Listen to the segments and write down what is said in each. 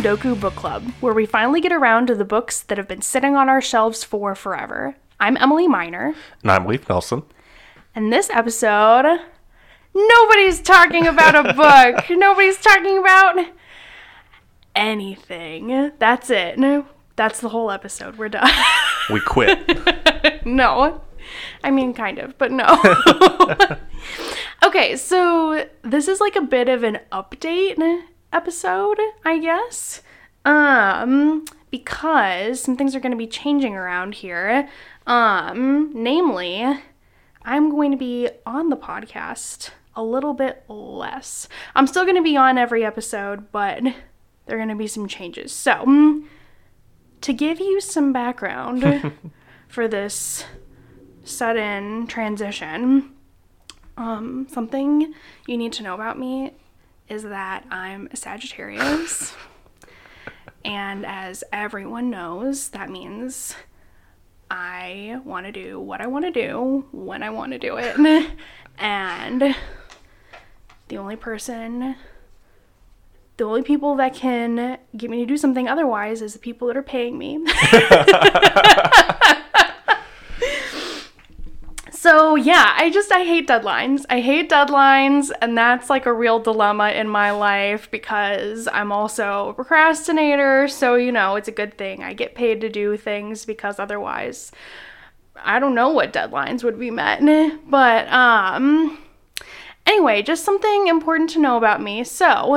Tsundoku Book Club, where we finally get around to the books that have been sitting on our shelves for forever. I'm Emily Miner, And I'm Leaf Nelson. and this episode, nobody's talking about a book. nobody's talking about anything. That's it. No, That's the whole episode. We're done. We quit. no. I mean, kind of, but no. okay, so this is like a bit of an update episode, I guess. Um, because some things are going to be changing around here. Um, namely, I'm going to be on the podcast a little bit less. I'm still going to be on every episode, but there are going to be some changes. So, to give you some background for this sudden transition, um, something you need to know about me is that I'm a Sagittarius. and as everyone knows, that means I want to do what I want to do when I want to do it. and the only person, the only people that can get me to do something otherwise is the people that are paying me. So yeah, I just I hate deadlines. I hate deadlines and that's like a real dilemma in my life because I'm also a procrastinator, so you know, it's a good thing I get paid to do things because otherwise I don't know what deadlines would be met. But um anyway, just something important to know about me. So,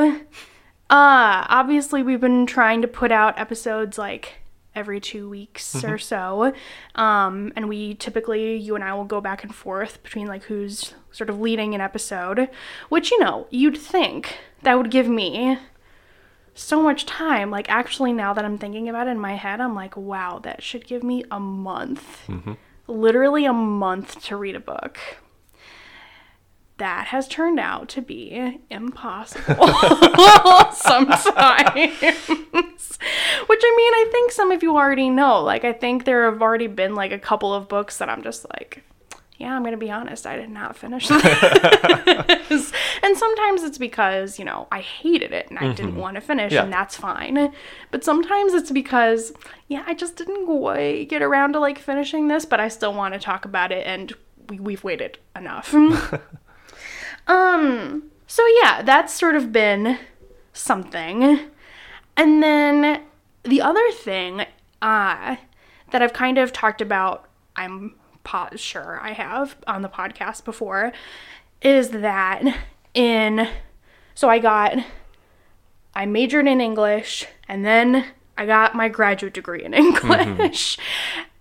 uh obviously we've been trying to put out episodes like every two weeks or so. Um, and we typically, you and I will go back and forth between like who's sort of leading an episode, which, you know, you'd think that would give me so much time. Like, actually, now that I'm thinking about it in my head, I'm like, wow, that should give me a month. Literally a month to read a book. That has turned out to be impossible sometimes. Which I mean, I think some of you already know. Like, I think there have already been like a couple of books that I'm just like, yeah, I'm gonna be honest, I did not finish this. and sometimes it's because, you know, I hated it and I didn't mm-hmm. want to finish, Yeah. and that's fine. But sometimes it's because, yeah, I just didn't quite get around to like finishing this, but I still want to talk about it, and we, we've waited enough. Um, so yeah, that's sort of been something. And then the other thing uh, that I've kind of talked about, I'm po- sure I have on the podcast before, is that in, so I got, I majored in English and then I got my graduate degree in English.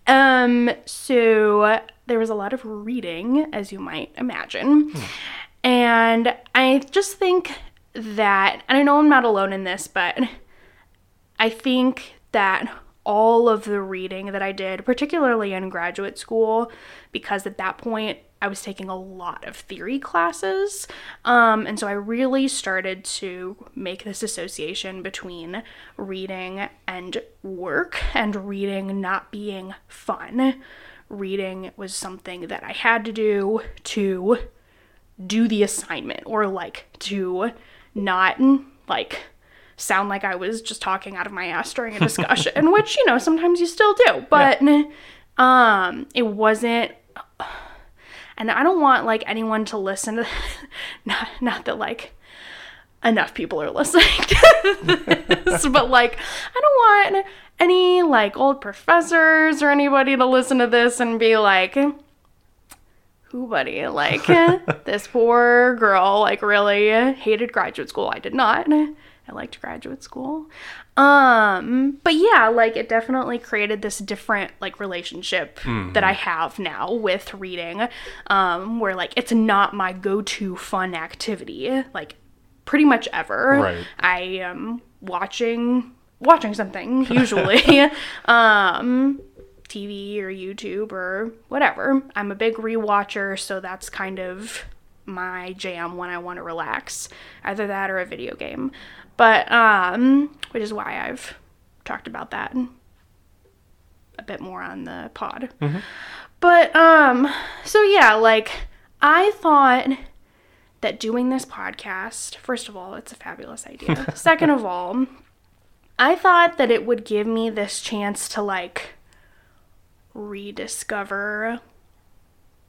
Um, so there was a lot of reading, as you might imagine. And I just think that, and I know I'm not alone in this, but I think that all of the reading that I did, particularly in graduate school, because at that point I was taking a lot of theory classes. Um, and so I really started to make this association between reading and work, and reading not being fun. Reading was something that I had to do to do the assignment or like to not like sound like I was just talking out of my ass during a discussion, which you know sometimes you still do, but um it wasn't and I don't want like anyone to listen to not not that like enough people are listening to this, but like I don't want any like old professors or anybody to listen to this and be like who buddy? Like this poor girl like really hated graduate school. I did not. I liked graduate school. Um but yeah like it definitely created this different like relationship that i have now with reading um where like it's not my go-to fun activity like pretty much ever. Right. i am watching watching something usually. Um TV or YouTube or whatever. I'm a big rewatcher, so that's kind of my jam when I want to relax. Either that or a video game. But um which is why I've talked about that a bit more on the pod. But um so yeah, like I thought that doing this podcast, first of all, it's a fabulous idea. Second of all, I thought that it would give me this chance to like rediscover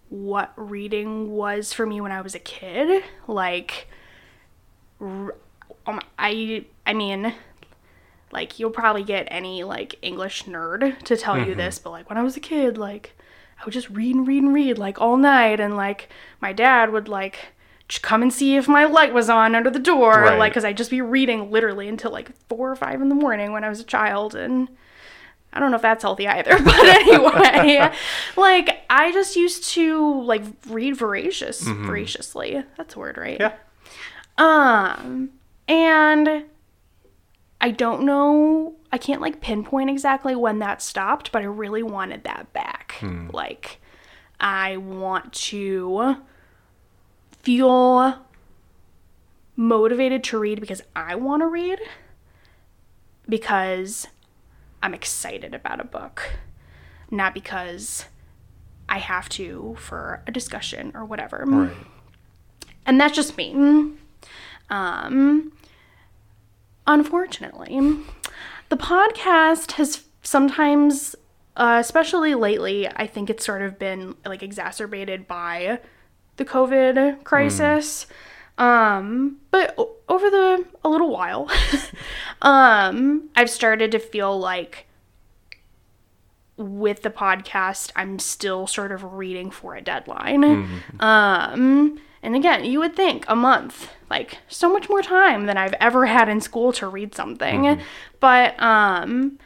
what reading was for me when I was a kid. Like, um, I I mean, like you'll probably get any like English nerd to tell you this, but like when I was a kid, like I would just read and read and read like all night, and like my dad would like come and see if my light was on under the door, Right. like because I'd just be reading literally until like four or five in the morning when I was a child, and I don't know if that's healthy either, but anyway, like I just used to like read voracious, voraciously. That's a word, right? Yeah. Um, and I don't know, I can't like pinpoint exactly when that stopped, but I really wanted that back. Like, I want to feel motivated to read because I want to read, because I'm excited about a book, not because I have to for a discussion or whatever Right. and that's just me. Um, unfortunately, the podcast has sometimes, uh, especially lately, I think it's sort of been like exacerbated by the COVID crisis. Um, but o- over the a little while, um, I've started to feel like with the podcast, I'm still sort of reading for a deadline. Um, and again, you would think a month, like so much more time than I've ever had in school to read something. But um,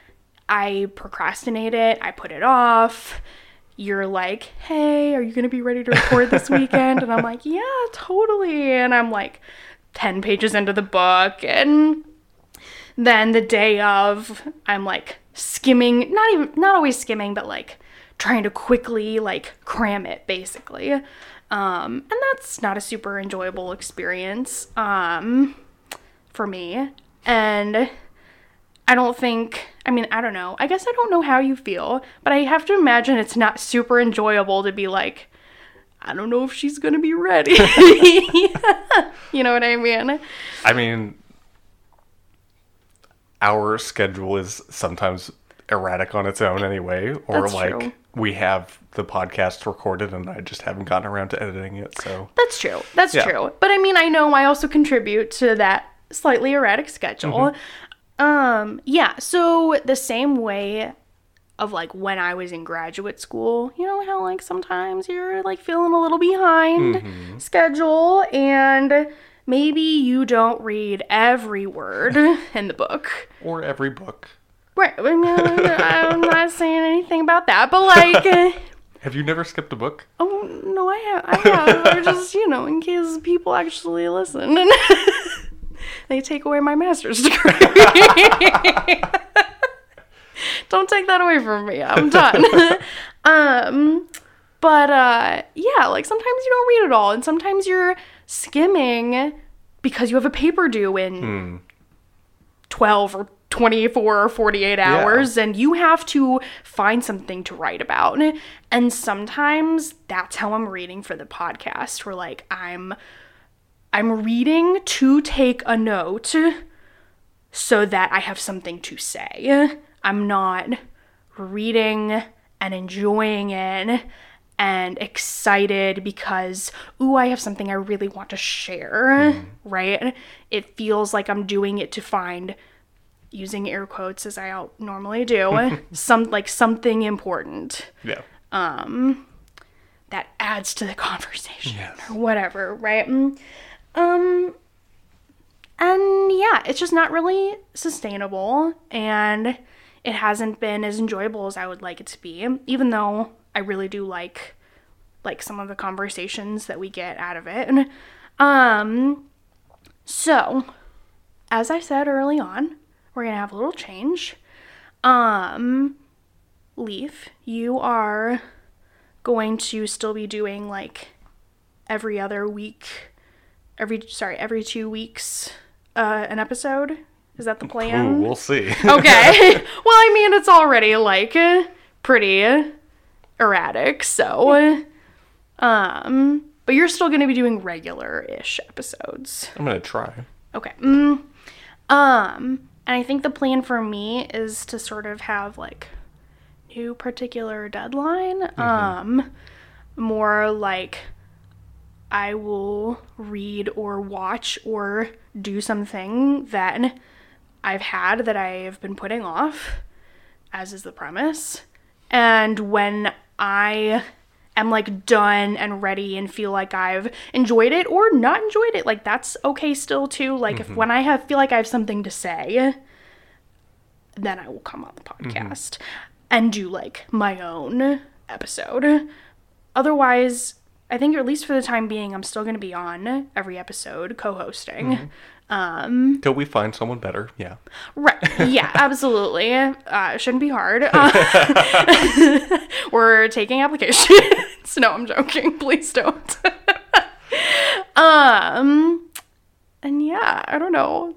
I procrastinate it, I put it off. You're like, hey, are you going to be ready to record this weekend? And I'm like, yeah, totally. And I'm like 10 pages into the book. And then the day of i'm like skimming not even not always skimming but like trying to quickly like cram it basically um and that's not a super enjoyable experience um for me and i don't think i mean i don't know i guess i don't know how you feel but i have to imagine it's not super enjoyable to be like i don't know if she's gonna be ready you know what i mean I mean, our schedule is sometimes erratic on its own anyway, or That's like true. we have the podcast recorded and I just haven't gotten around to editing it. So That's true. That's Yeah. true. But I mean, I know I also contribute to that slightly erratic schedule. Mm-hmm. Um, yeah, so the same way of like when I was in graduate school, you know how like sometimes you're like feeling a little behind schedule and maybe you don't read every word in the book. or every book. Right. I mean, I'm not saying anything about that, but like Have you never skipped a book? Oh no, I have. I have. Just you know, in case people actually listen they take away my master's degree. Don't take that away from me. I'm done. um, but uh, yeah, like sometimes you don't read it all, and sometimes you're skimming because you have a paper due in 12 or 24 or 48 hours and you have to find something to write about. And sometimes that's how I'm reading for the podcast where like I'm I'm reading to take a note so that I have something to say. I'm not reading and enjoying it and excited because ooh I have something I really want to share, right? It feels like I'm doing it to find using air quotes as I normally do, some like something important Yeah. Um, that adds to the conversation Yes. or whatever, right? Um and yeah, it's just not really sustainable and it hasn't been as enjoyable as I would like it to be, even though I really do like like some of the conversations that we get out of it. Um so, as I said early on, we're going to have a little change. Um Leaf, you are going to still be doing like every other week every sorry every two weeks uh an episode is that the Ooh, plan we'll see. okay well i mean it's already like pretty erratic so um but you're still going to be doing regular-ish episodes I'm gonna try. Okay. Mm, um, And I think the plan for me is to sort of have like new particular deadline. Um more like I will read or watch or do something that I've had that I've been putting off, as is the premise. And when I am like done and ready and feel like I've enjoyed it or not enjoyed it, like that's okay still too. Like if mm-hmm. when I have feel like I have something to say, then I will come on the mm-hmm. podcast and do like my own episode. Otherwise, I think at least for the time being, I'm still going to be on every episode co-hosting. Um, Till we find someone better. Yeah. Right. Yeah, absolutely. Uh, shouldn't be hard. Uh, we're taking applications. no, I'm joking. Please don't. um, and yeah, I don't know.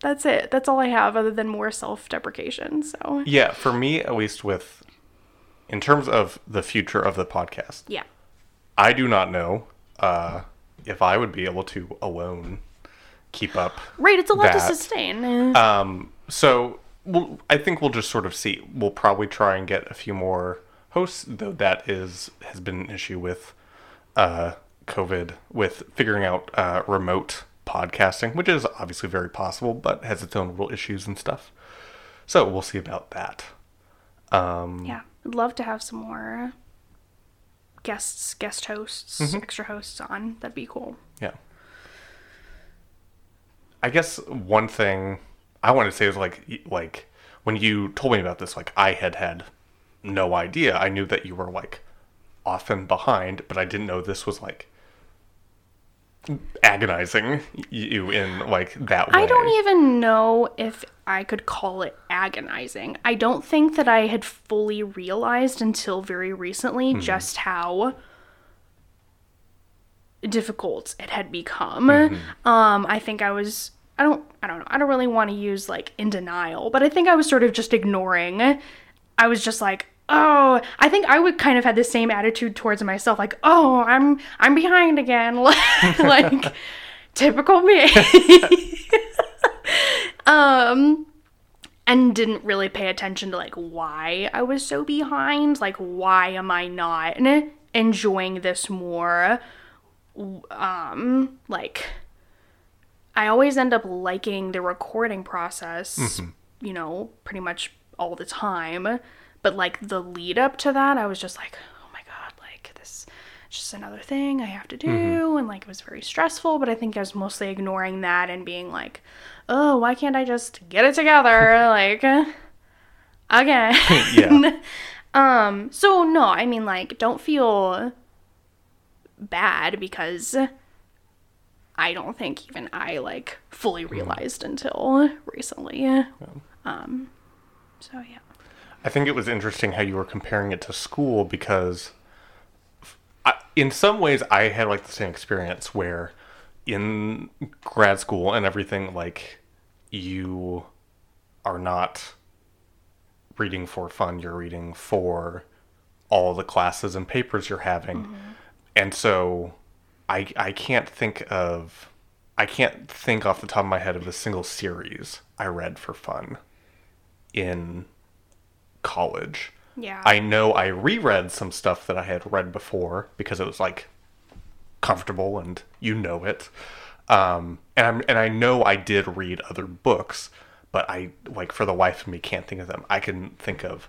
That's it. That's all I have other than more self-deprecation. So, Yeah, for me at least with in terms of the future of the podcast. yeah. I do not know uh, if I would be able to alone keep up. Right, it's a lot to sustain. Um, so we'll, I think we'll just sort of see. We'll probably try and get a few more hosts, though that is has been an issue with uh, COVID, with figuring out uh, remote podcasting, which is obviously very possible, but has its own little issues and stuff. So we'll see about that. Um, yeah. I'd love to have some more guests, guest hosts, Mm-hmm. extra hosts on. That'd be cool. Yeah. I guess one thing I want to say is like like when you told me about this, like I had had no idea. I knew that you were like often behind, but I didn't know this was like agonizing you in like that way. I don't even know if I could call it agonizing. I don't think that I had fully realized until very recently just how difficult it had become. Um I think I was I don't I don't know. I don't really want to use like in denial, but I think I was sort of just ignoring. I was just like, "Oh, I think I would kind of had the same attitude towards myself like, "Oh, I'm I'm behind again." like typical me. um and didn't really pay attention to like why I was so behind, like why am I not enjoying this more? Um like I always end up liking the recording process, you know, pretty much all the time. But like the lead up to that, I was just like, oh my god, like this is just another thing I have to do. And like it was very stressful, but I think I was mostly ignoring that and being like, oh, why can't I just get it together? like, again. Yeah. Um, so no, I mean like don't feel bad because I don't think even I like fully realized until recently. Um so yeah. I think it was interesting how you were comparing it to school because, I, in some ways, I had like the same experience where, in grad school and everything, like you are not reading for fun. You're reading for all the classes and papers you're having, mm-hmm. and so I I can't think of I can't think off the top of my head of a single series I read for fun in college. Yeah. I know I reread some stuff that I had read before because it was like comfortable and you know it. Um, and I'm, and I know I did read other books, but I like for the life of me can't think of them. I can think of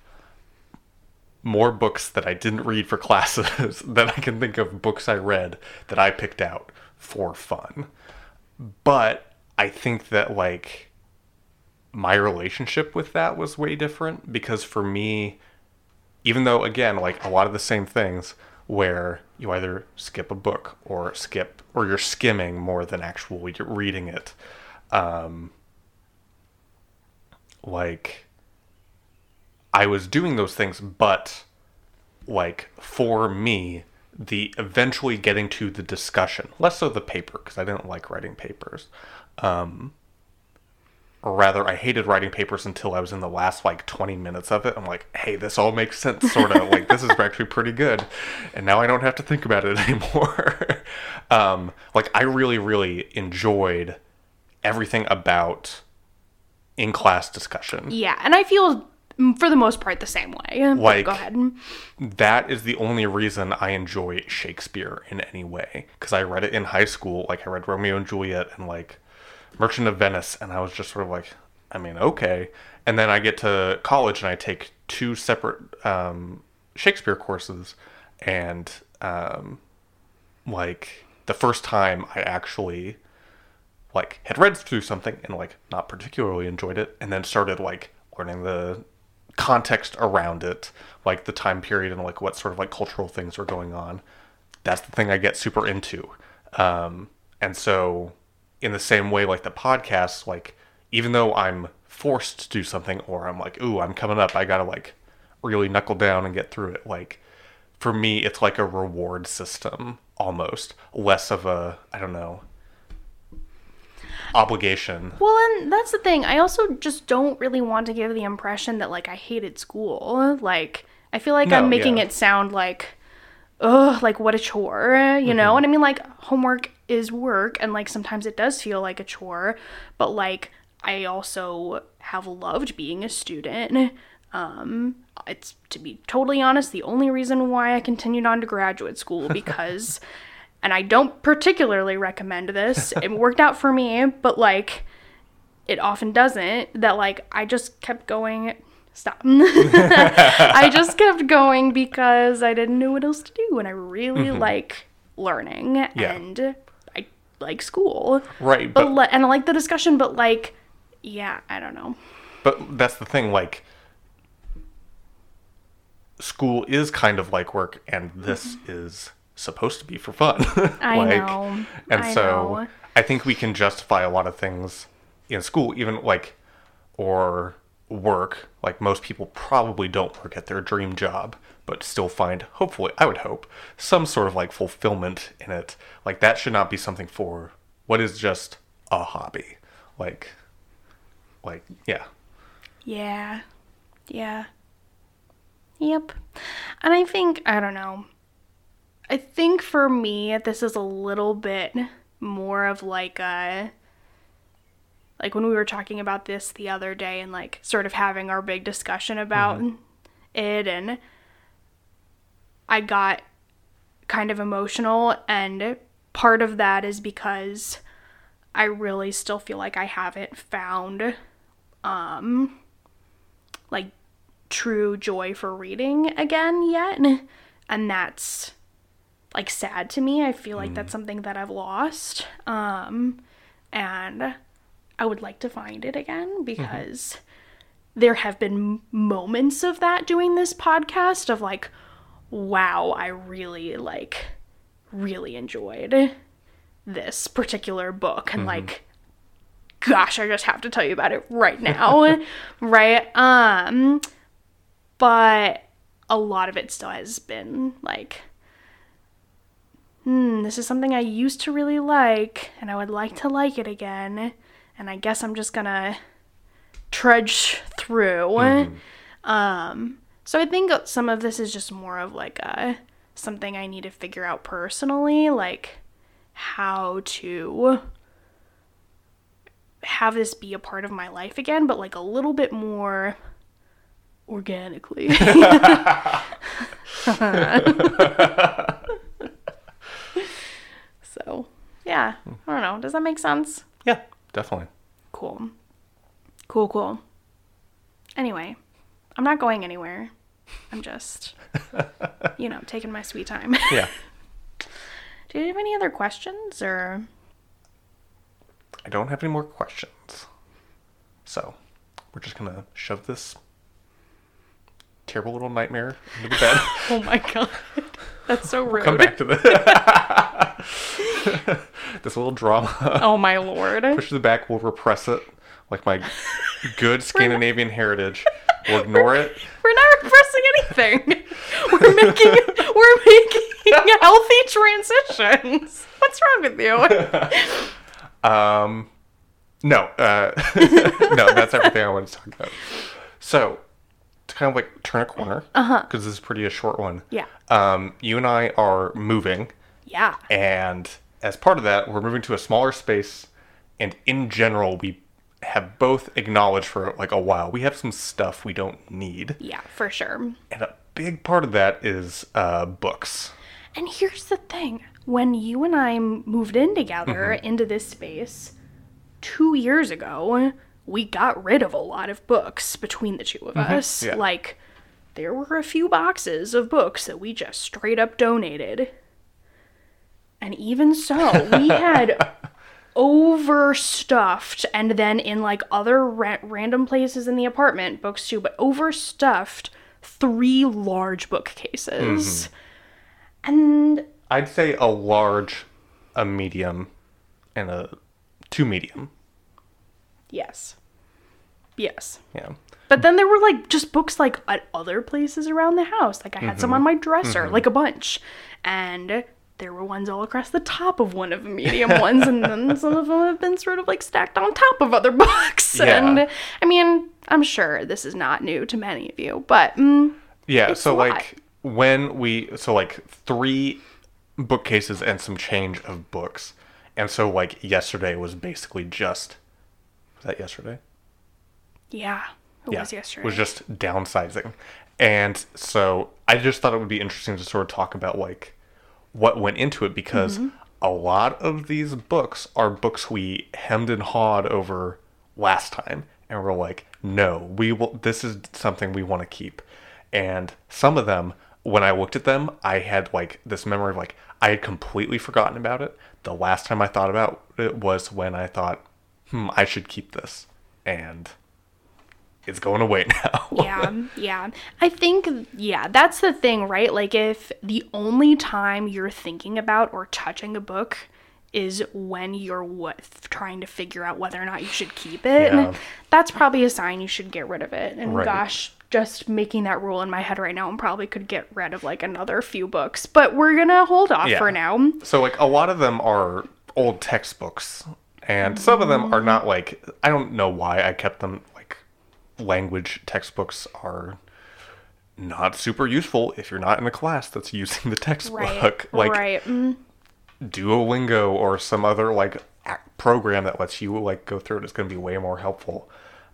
more books that I didn't read for classes than I can think of books I read that I picked out for fun. But I think that like my relationship with that was way different because for me even though again like a lot of the same things where you either skip a book or skip or you're skimming more than actually reading it. Um like I was doing those things but like for me the eventually getting to the discussion less so the paper because I didn't like writing papers um or rather i hated writing papers until i was in the last like 20 minutes of it i'm like hey this all makes sense sort of like this is actually pretty good and now i don't have to think about it anymore um, like i really really enjoyed everything about in class discussion. Yeah, and I feel for the most part the same way. Like- go ahead. That is the only reason I enjoy Shakespeare in any way. Because I read it in high school. Like, I read Romeo and Juliet and, like, Merchant of Venice. And I was just sort of like, I mean, okay. And then I get to college and I take two separate um, Shakespeare courses. And, um, like, the first time I actually like had read through something and like not particularly enjoyed it and then started like learning the context around it like the time period and like what sort of like cultural things were going on that's the thing i get super into um and so in the same way like the podcast like even though i'm forced to do something or i'm like ooh i'm coming up i gotta like really knuckle down and get through it like for me it's like a reward system almost less of a i don't know obligation Well, and that's the thing. I also just don't really want to give the impression that like I hated school. Like I feel like No, I'm making yeah. it sound like ugh, like what a chore, you Mm-hmm. know? And I mean like homework is work and like sometimes it does feel like a chore, but like I also have loved being a student. Um it's to be totally honest, the only reason why I continued on to graduate school because and I don't particularly recommend this. It worked out for me, but like it often doesn't. That like I just kept going. Stop. I just kept going because I didn't know what else to do, and I really like learning Mm-hmm. Yeah. and like school. right But but and I like the discussion, but like, yeah, I don't know. but that's the thing like school is kind of like work and this mm-hmm. is supposed to be for fun I like know. and I so know. i think we can justify a lot of things in school even like or work like most people probably don't work at their dream job but still find hopefully i would hope some sort of like fulfillment in it like that should not be something for what is just a hobby like like yeah Yeah. Yeah. Yep. And I think, I don't know. I think for me, this is a little bit more of like a. Like when we were talking about this the other day and like sort of having our big discussion about mm-hmm. it, and I got kind of emotional, and part of that is because I really still feel like I haven't found um like true joy for reading again yet. And that's like sad to me. I feel like that's something that i've lost um and i would like to find it again because there have been moments of that doing this podcast of like wow i really like really enjoyed this particular book and like gosh, I just have to tell you about it right now. right? Um but a lot of it still has been like hmm, this is something I used to really like and I would like to like it again. And I guess I'm just gonna trudge through. Um so I think some of this is just more of like a something I need to figure out personally, like how to have this be a part of my life again, but like a little bit more organically. so, yeah, I don't know. Does that make sense? yeah definitely Cool. Cool, cool. Anyway, I'm not going anywhere. I'm just, you know, taking my sweet time. yeah Do you have any other questions or? I don't have any more questions. So, we're just gonna shove this terrible little nightmare into the bed. Oh my god. That's so rude. Come back to the this little drama. Oh my lord. Push to the back. We'll repress it like my good Scandinavian heritage. We'll ignore it. We're not repressing anything. We're making we're making healthy transitions. What's wrong with you? Um, no, uh, no, that's everything I wanted to talk about. So, to kind of like turn a corner, because this is pretty a short one. Yeah. Um, you and I are moving, Yeah. and as part of that, we're moving to a smaller space, and in general, we have both acknowledged for like a while we have some stuff we don't need. Yeah, for sure. And a big part of that is uh, books. And here's the thing when you and I moved in together Mm-hmm. into this space two years ago, we got rid of a lot of books between the two of us. Mm-hmm. yeah. Like, there were a few boxes of books that we just straight up donated. And even so, we had overstuffed, and then in like other ra- random places in the apartment, books too, but overstuffed three large bookcases. Mm-hmm. And I'd say a large, a medium, and a two medium. yes. Yes. Yeah. But then there were like just books like at other places around the house. Like I had some mm-hmm. on my dresser, mm-hmm. like a bunch. And there were ones all across the top of one of the medium ones, and then some of them have been sort of like stacked on top of other books. Yeah. And I mean, I'm sure this is not new to many of you, but mm, Yeah, so like when we so like three bookcases and some change of books. And so like yesterday was basically just was that yesterday? yeah, it was yesterday. Was just downsizing. And so I just thought it would be interesting to sort of talk about like what went into it because Mm-hmm. a lot of these books are books we hemmed and hawed over last time and we're like, no, we will this is something we want to keep. And some of them, when I looked at them, I had like this memory of like I had completely forgotten about it. The last time I thought about it was when I thought, hmm, I should keep this. And it's going away now. yeah, yeah. I think, yeah, that's the thing, right? Like, if the only time you're thinking about or touching a book is when you're what trying to figure out whether or not you should keep it, Yeah. that's probably a sign you should get rid of it. And Right. gosh, just making that rule in my head right now, and probably could get rid of like another few books, but we're gonna hold off Yeah. for now. So like a lot of them are old textbooks, and some of them mm-hmm. are not like I don't know why I kept them language textbooks are not super useful if you're not in a class that's using the textbook. Right, Like right. Mm. Duolingo or some other like program that lets you like go through it is going to be way more helpful.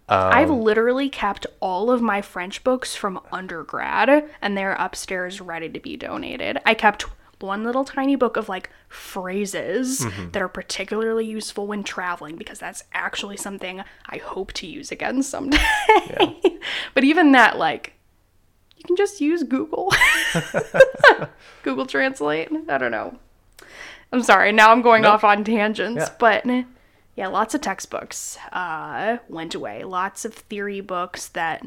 I've Um, literally kept all of my French books from undergrad and they're upstairs ready to be donated. I kept one little tiny book of like phrases Mm-hmm. that are particularly useful when traveling because that's actually something I hope to use again someday. but even that, like, you can just use Google. Google Translate. I don't know. I'm sorry. Now I'm going off on tangents, Yeah. but yeah, lots of textbooks uh, went away. Lots of theory books that,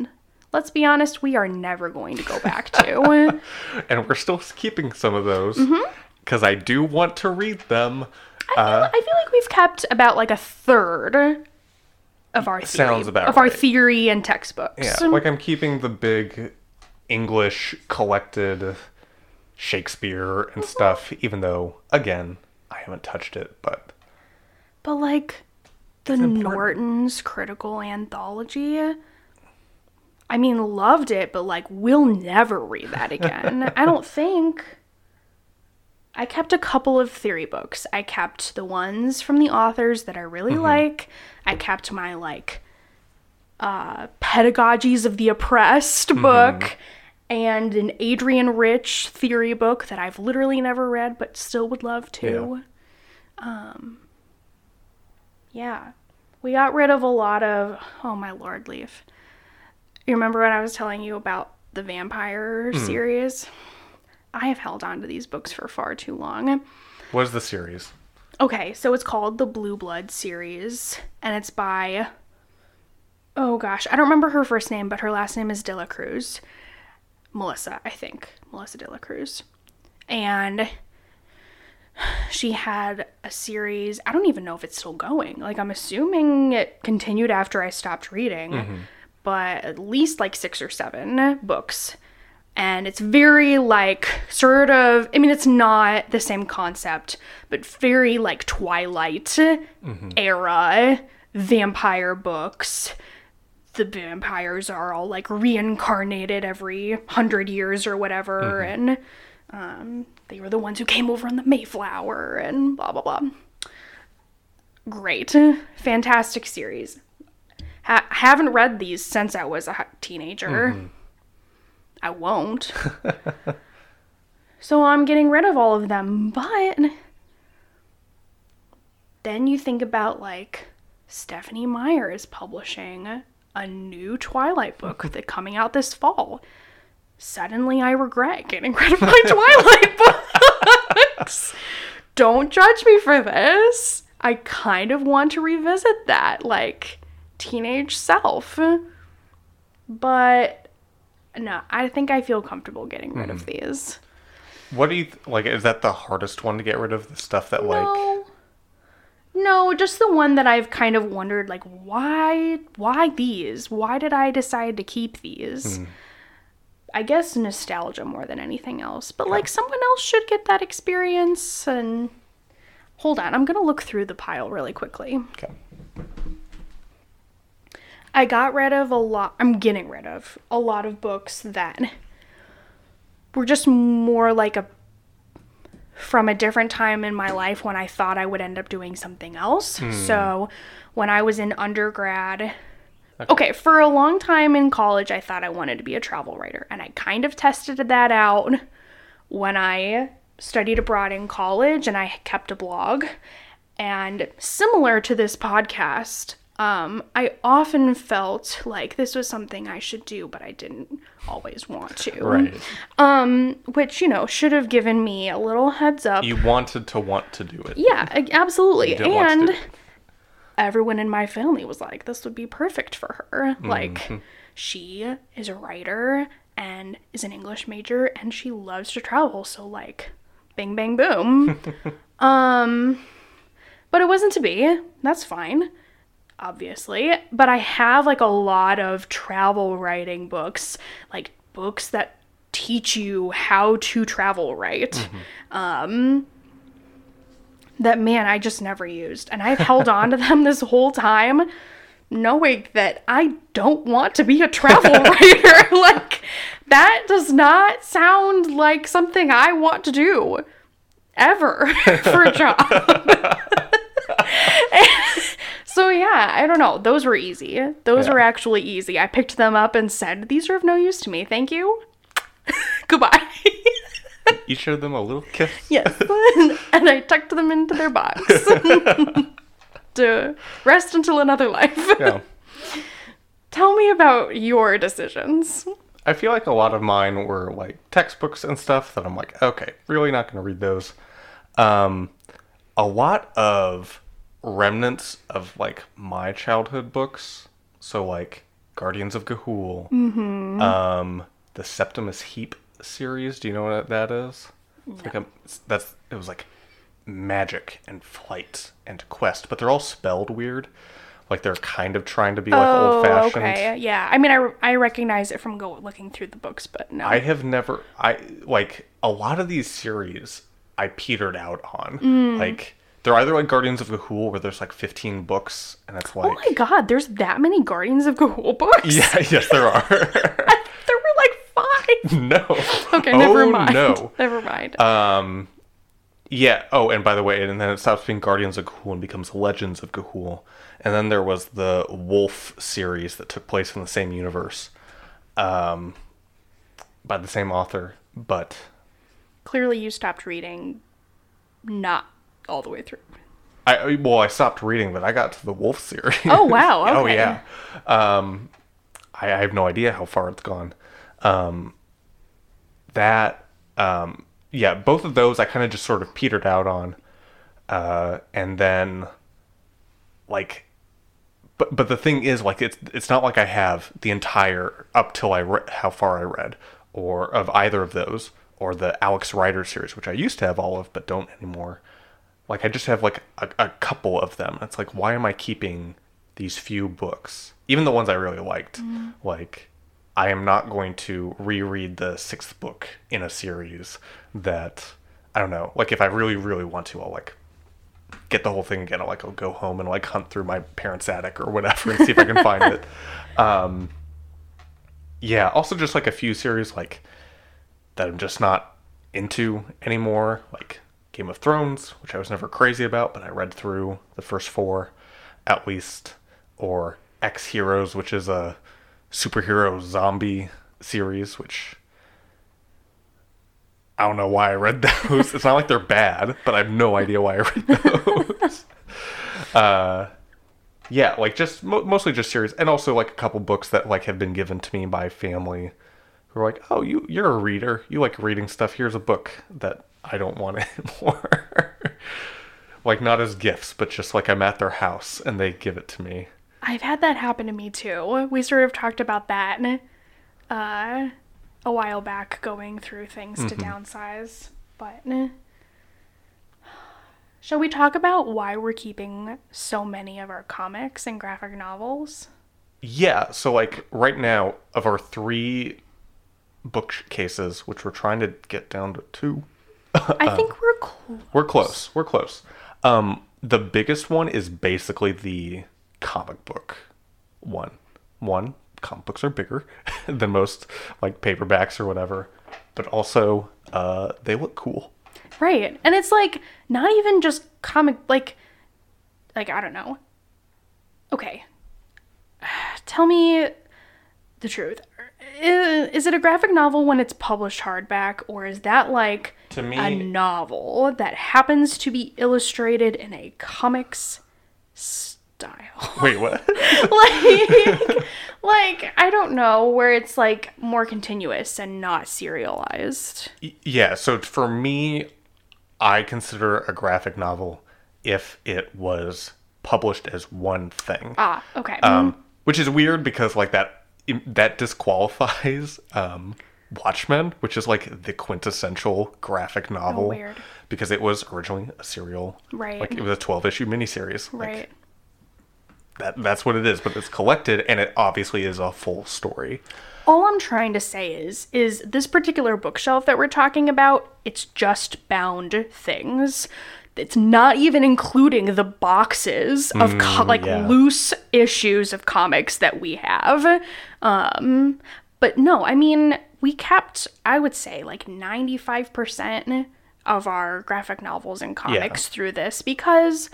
let's be honest, we are never going to go back to. and we're still keeping some of those Mm-hmm. because I do want to read them. I feel like we've kept about like a third of our theory, Sounds about of our theory and textbooks. Yeah, like I'm keeping the big English collected Shakespeare and stuff, even though, again, I haven't touched it, but But like the. Norton's critical anthology, I mean, loved it, but like we'll never read that again. I don't think. I kept a couple of theory books. I kept the ones from the authors that I really like. I kept my like uh pedagogies of the oppressed book and an Adrienne Rich theory book that I've literally never read but still would love to. Um yeah. We got rid of a lot of oh my lord, Leaf. You remember when I was telling you about the vampire hmm. series? I have held on to these books for far too long. what is the series? Okay, so it's called the Blue Blood series, and it's by. Oh gosh, I don't remember her first name, but her last name is De La Cruz. Melissa, I think. Melissa De La Cruz. And she had a series. I don't even know if it's still going. Like, I'm assuming it continued after I stopped reading, mm-hmm. But at least like six or seven books. And it's very like sort of i mean it's not the same concept but very like twilight era vampire books. The vampires are all like reincarnated every hundred years or whatever and um, they were the ones who came over on the mayflower and blah blah blah. Great. Fantastic series Ha- haven't read these since I was a teenager. Mm-hmm. I won't. so I'm getting rid of all of them. But then you think about like Stephenie Meyer is publishing a new Twilight book that's coming out this fall. Suddenly I regret getting rid of my Twilight books. Don't judge me for this. I kind of want to revisit that, like teenage self. But no, I think I feel comfortable getting rid of hmm. these. What do you th- like? Is that the hardest one to get rid of? The stuff that like No. No, just the one that I've kind of wondered like why why these? Why did I decide to keep these? Hmm. I guess nostalgia more than anything else. But like someone else should get that experience and Hold on, I'm going to look through the pile really quickly. okay. I got rid of a lot. I'm getting rid of a lot of books that were just more like a from a different time in my life when I thought I would end up doing something else. Hmm. So, when I was in undergrad, okay, for a long time in college, I thought I wanted to be a travel writer, and I kind of tested that out when I studied abroad in college and I kept a blog. And similar to this podcast, um, I often felt like this was something I should do, but I didn't always want to. Right. Um, which, you know, should have given me a little heads up. You wanted to want to do it. yeah, absolutely. didn't want to And everyone in my family was like, this would be perfect for her. Mm-hmm. Like, she is a writer and is an English major and she loves to travel. So, like, bing, bang, boom. um, but it wasn't to be. That's fine, obviously. But I have, like, a lot of travel writing books, like, books that teach you how to travel right um that man I just never used. And I've held on to them this whole time knowing that I don't want to be a travel writer. like that does not sound like something I want to do ever for a job. So yeah, I don't know. Those were easy. Those Yeah. were actually easy. I picked them up and said, "These are of no use to me. Thank you." Goodbye. You showed them a little kiss. Yes. and I tucked them into their box to rest until another life. Yeah. Tell me about your decisions. I feel like a lot of mine were like textbooks and stuff that I'm like, okay, really not going to read those. Um, a lot of remnants of like my childhood books. So like Guardians of Ga'Hoole, um, the Septimus Heap series. Do you know what that is? It's like a that's it was like magic and flight and quest, but they're all spelled weird. Like they're kind of trying to be like old fashioned. Oh, okay. Yeah. I mean, I, I recognize it from go looking through the books, but no. I have never I like a lot of these series I petered out on. Mm. Like they're either like Guardians of Ga'Hoole where there's like 15 books and it's like oh my god, there's that many Guardians of Ga'Hoole books? Yeah, yes there are. there were like five. no. Okay, never Oh, mind. No. Never mind. Um yeah, oh and by the way, and then it stops being Guardians of Ga'Hoole and becomes Legends of Ga'Hoole. And then there was the Wolf series that took place in the same universe. Um by the same author, but Clearly, you stopped reading not all the way through. I well, I stopped reading, but I got to the Wolf series. Oh, wow, oh yeah. Um, I, I have no idea how far it's gone. Um, that um, yeah, both of those I kind of just sort of petered out on, uh, and then like, but but the thing is, like, it's it's not like I have the entire up till I re- how far I read or of either of those or the Alex Rider series, which I used to have all of but don't anymore. Like I just have like a, a couple of them. It's like why am I keeping these few books, even the ones I really liked? Like I am not going to reread the sixth book in a series that I don't know. Like if I really really want to, I'll like get the whole thing again. I'll like I'll go home and like hunt through my parents' attic or whatever and see if I can find it. Um, yeah. Also, just like a few series like that I'm just not into anymore, like Game of Thrones, which I was never crazy about, but I read through the first four at least, or Ex-Heroes, which is a superhero zombie series, which I don't know why I read those. it's not like they're bad, but I have no idea why I read those. uh, yeah, like just mo- mostly just series, and also like a couple books that like have been given to me by family, who are like, "Oh, you you're a reader. You like reading stuff. Here's a book that I don't want it anymore." like not as gifts, but just like I'm at their house and they give it to me. I've had that happen to me too. We sort of talked about that uh, a while back, going through things to downsize. But eh. shall we talk about why we're keeping so many of our comics and graphic novels? Yeah, so like right now, of our three bookcases, which we're trying to get down to two, I think we're close. we're close. We're close. Um, the biggest one is basically the comic book one. One, comic books are bigger than most like paperbacks or whatever, but also uh, they look cool. Right. And it's like not even just comic like like I don't know. Okay. Tell me the truth. Is it a graphic novel when it's published hardback or is that like To me- a novel that happens to be illustrated in a comics style? Wait, what? like like I don't know where it's like more continuous and not serialized. Yeah, so for me, I consider a graphic novel if it was published as one thing. Ah, okay. um, which is weird because like that that disqualifies um, Watchmen, which is like the quintessential graphic novel, Oh, weird. because it was originally a serial, Right. Like it was a twelve issue miniseries, like, right. that that's what it is, but it's collected and it obviously is a full story. all I'm trying to say is is this particular bookshelf that we're talking about, it's just bound things. It's not even including the boxes of co- like yeah. loose issues of comics that we have. Um but no, I mean, we kept I would say like 95% of our graphic novels and comics through this because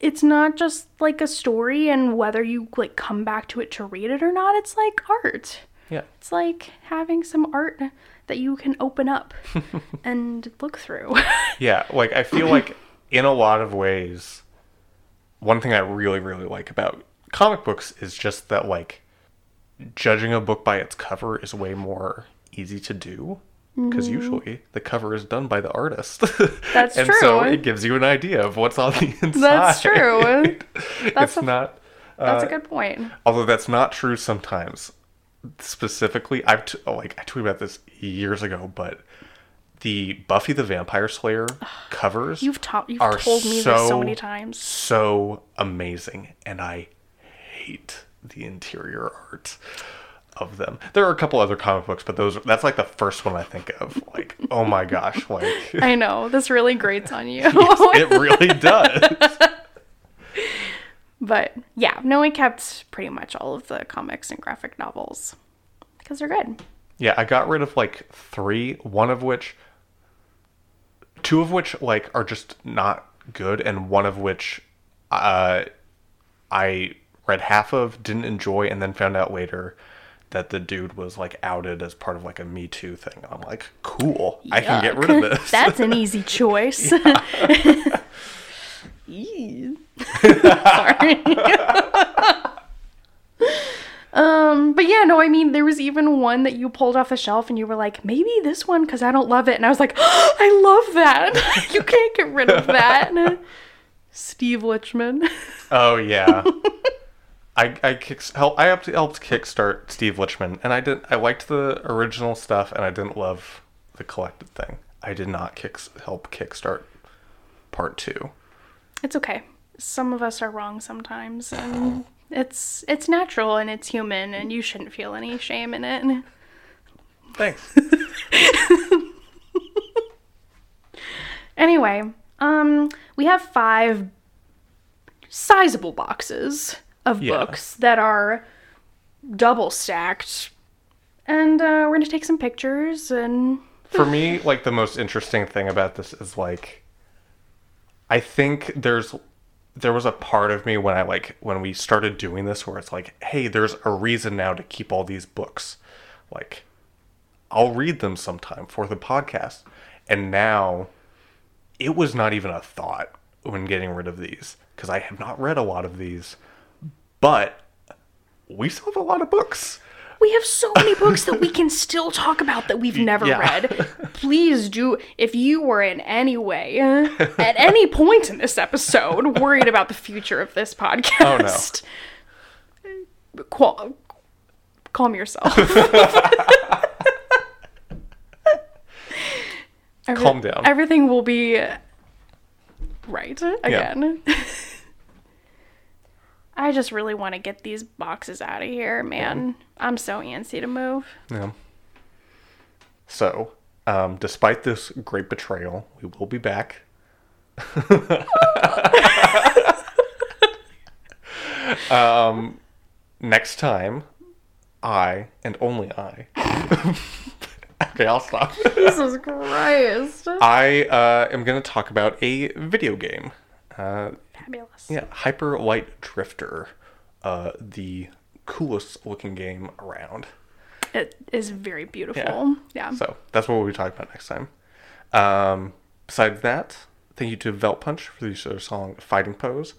it's not just like a story and whether you like come back to it to read it or not it's like art. Yeah, it's like having some art that you can open up and look through. Yeah. Like I feel like in a lot of ways, one thing I really really like about comic books is just that like judging a book by its cover is way more easy to do because usually the cover is done by the artist. Mm-hmm. That's and so it gives you an idea of what's on the inside. that's true it's a- not. that's uh, a good point Although that's not true sometimes. Specifically, I've t- oh, like I tweeted about this years ago, but the Buffy the Vampire Slayer covers you've, ta- you've are told me this so many times so amazing, and I hate the interior art of them. There are a couple other comic books, but those that's like the first one I think of. Like, oh my gosh, like i know this really grates on you it really does. but yeah no we kept pretty much all of the comics and graphic novels because they're good Yeah, I got rid of like three, one of which two of which like are just not good and one of which uh I read half of, didn't enjoy and then found out later that the dude was like outed as part of like a Me Too thing. I'm like, cool. I can get rid of this. That's an easy choice. Sorry. um, but yeah, no, I mean, there was even one that you pulled off the shelf and you were like, maybe this one because I don't love it. And I was like, I love that. you can't get rid of that. Steve Lichman. Oh yeah. I I kicks help I helped helped kickstart Steve Lichman and I did I liked the original stuff and I didn't love the collected thing. I did not kick help kickstart part 2. It's okay. Some of us are wrong sometimes, and it's it's natural and it's human, and you shouldn't feel any shame in it. Thanks. Anyway, um, we have five sizable boxes of Yeah. books that are double stacked, and uh, we're gonna take some pictures and For me, like the most interesting thing about this is like I think there's there was a part of me when I like when we started doing this where it's like, hey, there's a reason now to keep all these books. Like I'll read them sometime for the podcast. And now it was not even a thought when getting rid of these because I have not read a lot of these. But we still have a lot of books. We have so many books that we can still talk about that we've never Yeah. read. Please do, if you were in any way, at any point in this episode, worried about the future of this oh, podcast. Qual- calm yourself. Every- Calm down. Everything will be right again. I just really want to get these boxes out of here, man. I'm so antsy to move. Yeah. So, um, despite this great betrayal, we will be back. um, next time, I and only I. okay, I'll stop. Jesus Christ. I uh, am going to talk about a video game. Uh, Fabulous. yeah, Hyper Light Drifter, uh, the coolest looking game around. It is very beautiful. Yeah. So that's what we'll be talking about next time. Um, besides that, thank you to Velt Punch for the use of their song Fighting Pose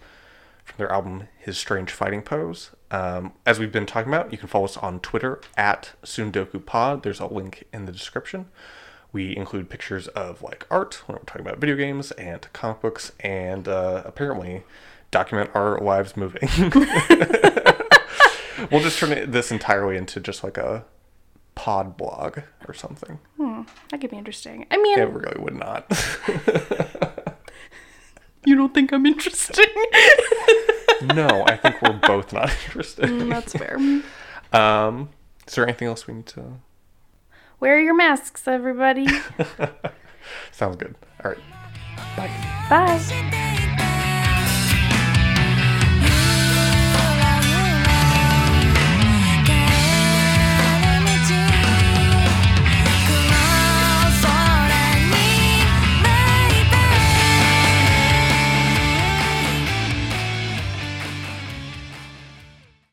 from their album His Strange Fighting Pose. Um, as we've been talking about, you can follow us on Twitter at Tsundoku Pod. There's a link in the description. We include pictures of like art when we're talking about video games and comic books, and uh, apparently document our lives moving. we'll just turn it, this entirely into just like a pod blog or something. That could be interesting. I mean, It really would not. you don't think I'm interesting? no, I think we're both not interested. That's fair. Um, is there anything else we need to? Wear your masks, everybody. Sounds good. All right. Bye. Bye.